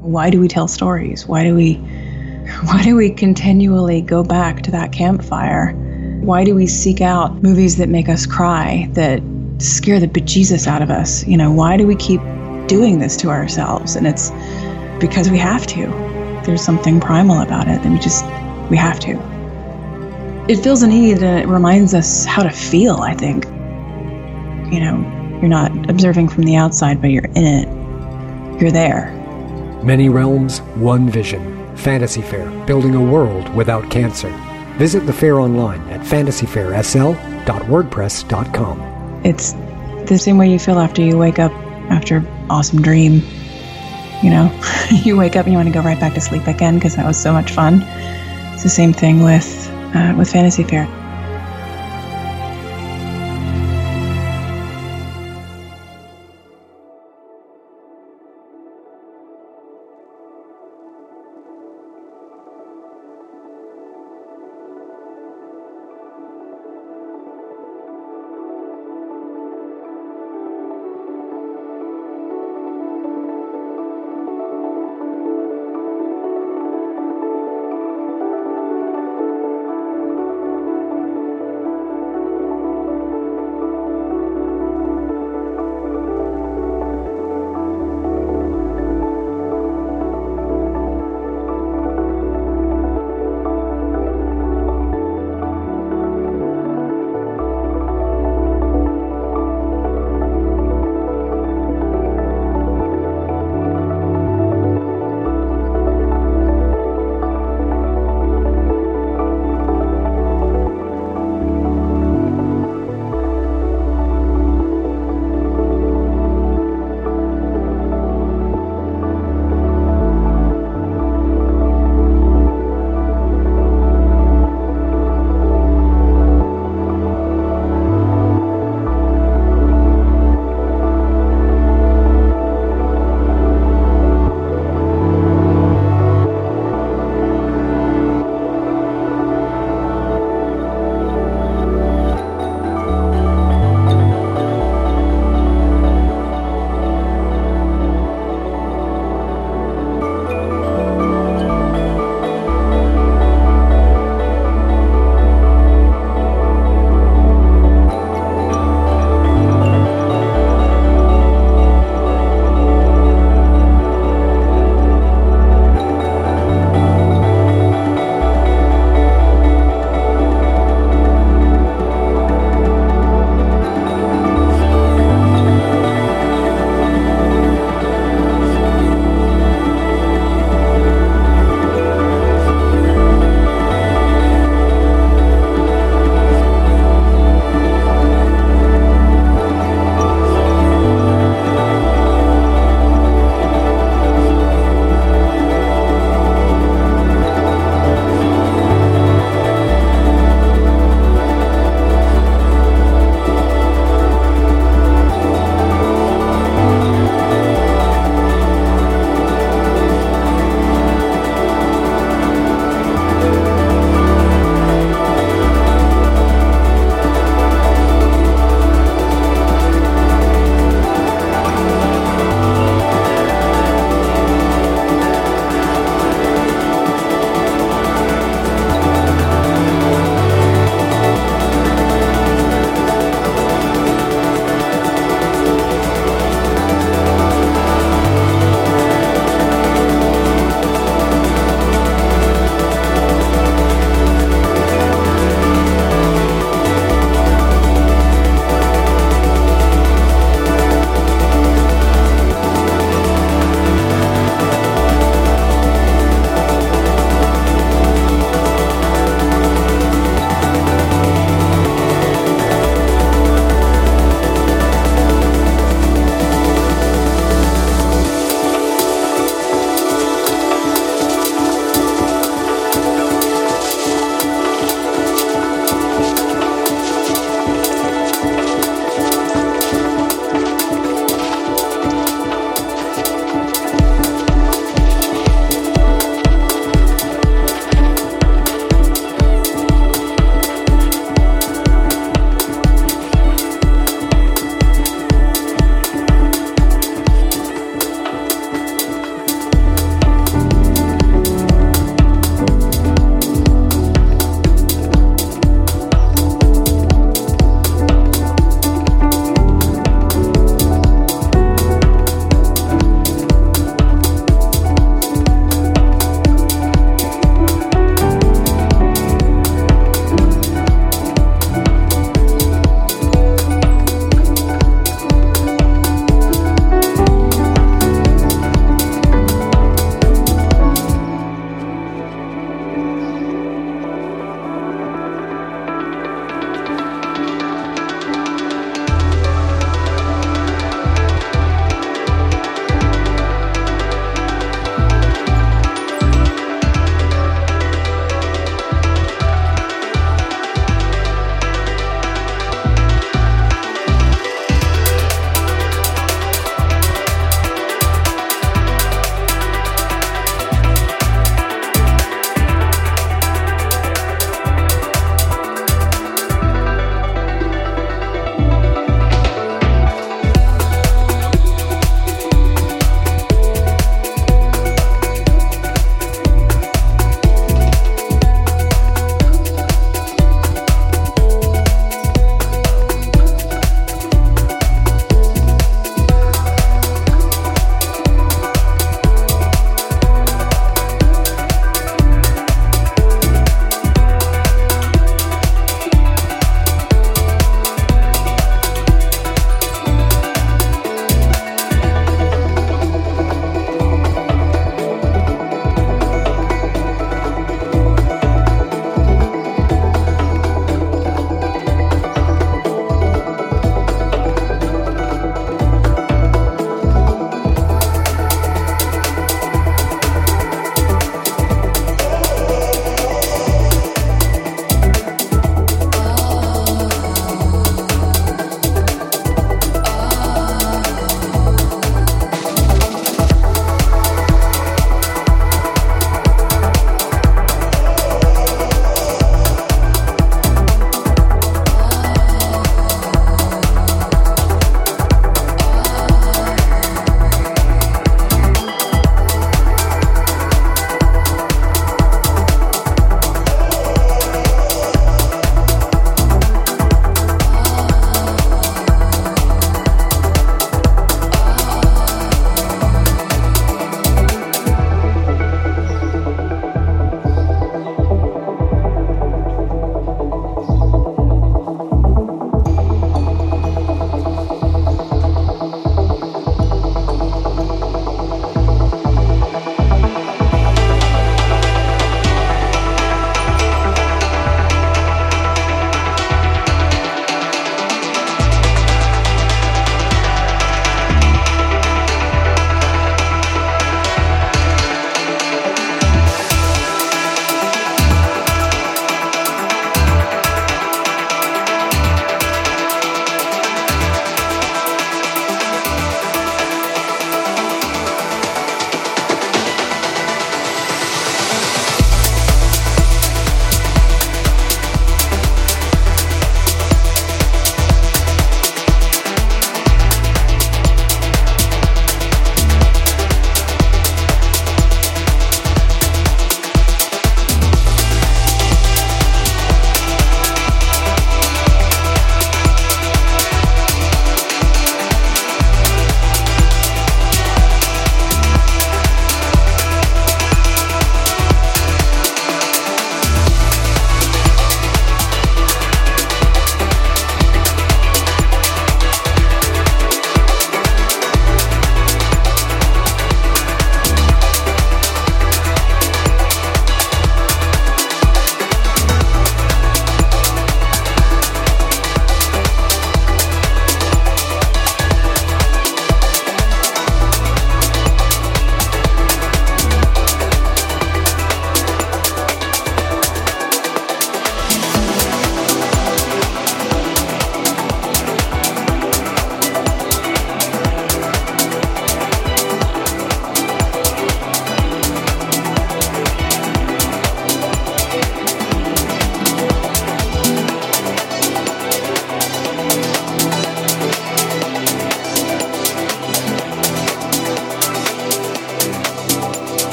Why do we tell stories? Why do we why do we continually go back to that campfire? Why do we seek out movies that make us cry, that scare the bejesus out of us? You know, why do we keep doing this to ourselves? And it's because we have to. There's something primal about it, and we just we have to. It fills a need and it reminds us how to feel, I think. You know, you're not observing from the outside, but you're in it. You're there. Many realms, one vision. Fantasy Faire, building a world without cancer. Visit the fair online at fantasyfairsl.wordpress.com. It's the same way you feel after you wake up after an awesome dream. You know, you wake up and you want to go right back to sleep again because that was so much fun. It's the same thing with uh, with Fantasy Faire.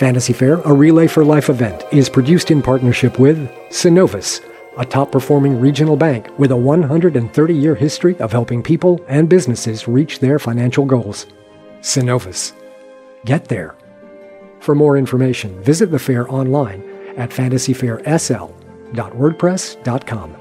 Fantasy Faire, a Relay for Life event, is produced in partnership with Synovus, a top performing regional bank with a 130 year history of helping people and businesses reach their financial goals. Synovus. Get there. For more information, visit the fair online at fantasyfairsl.wordpress.com.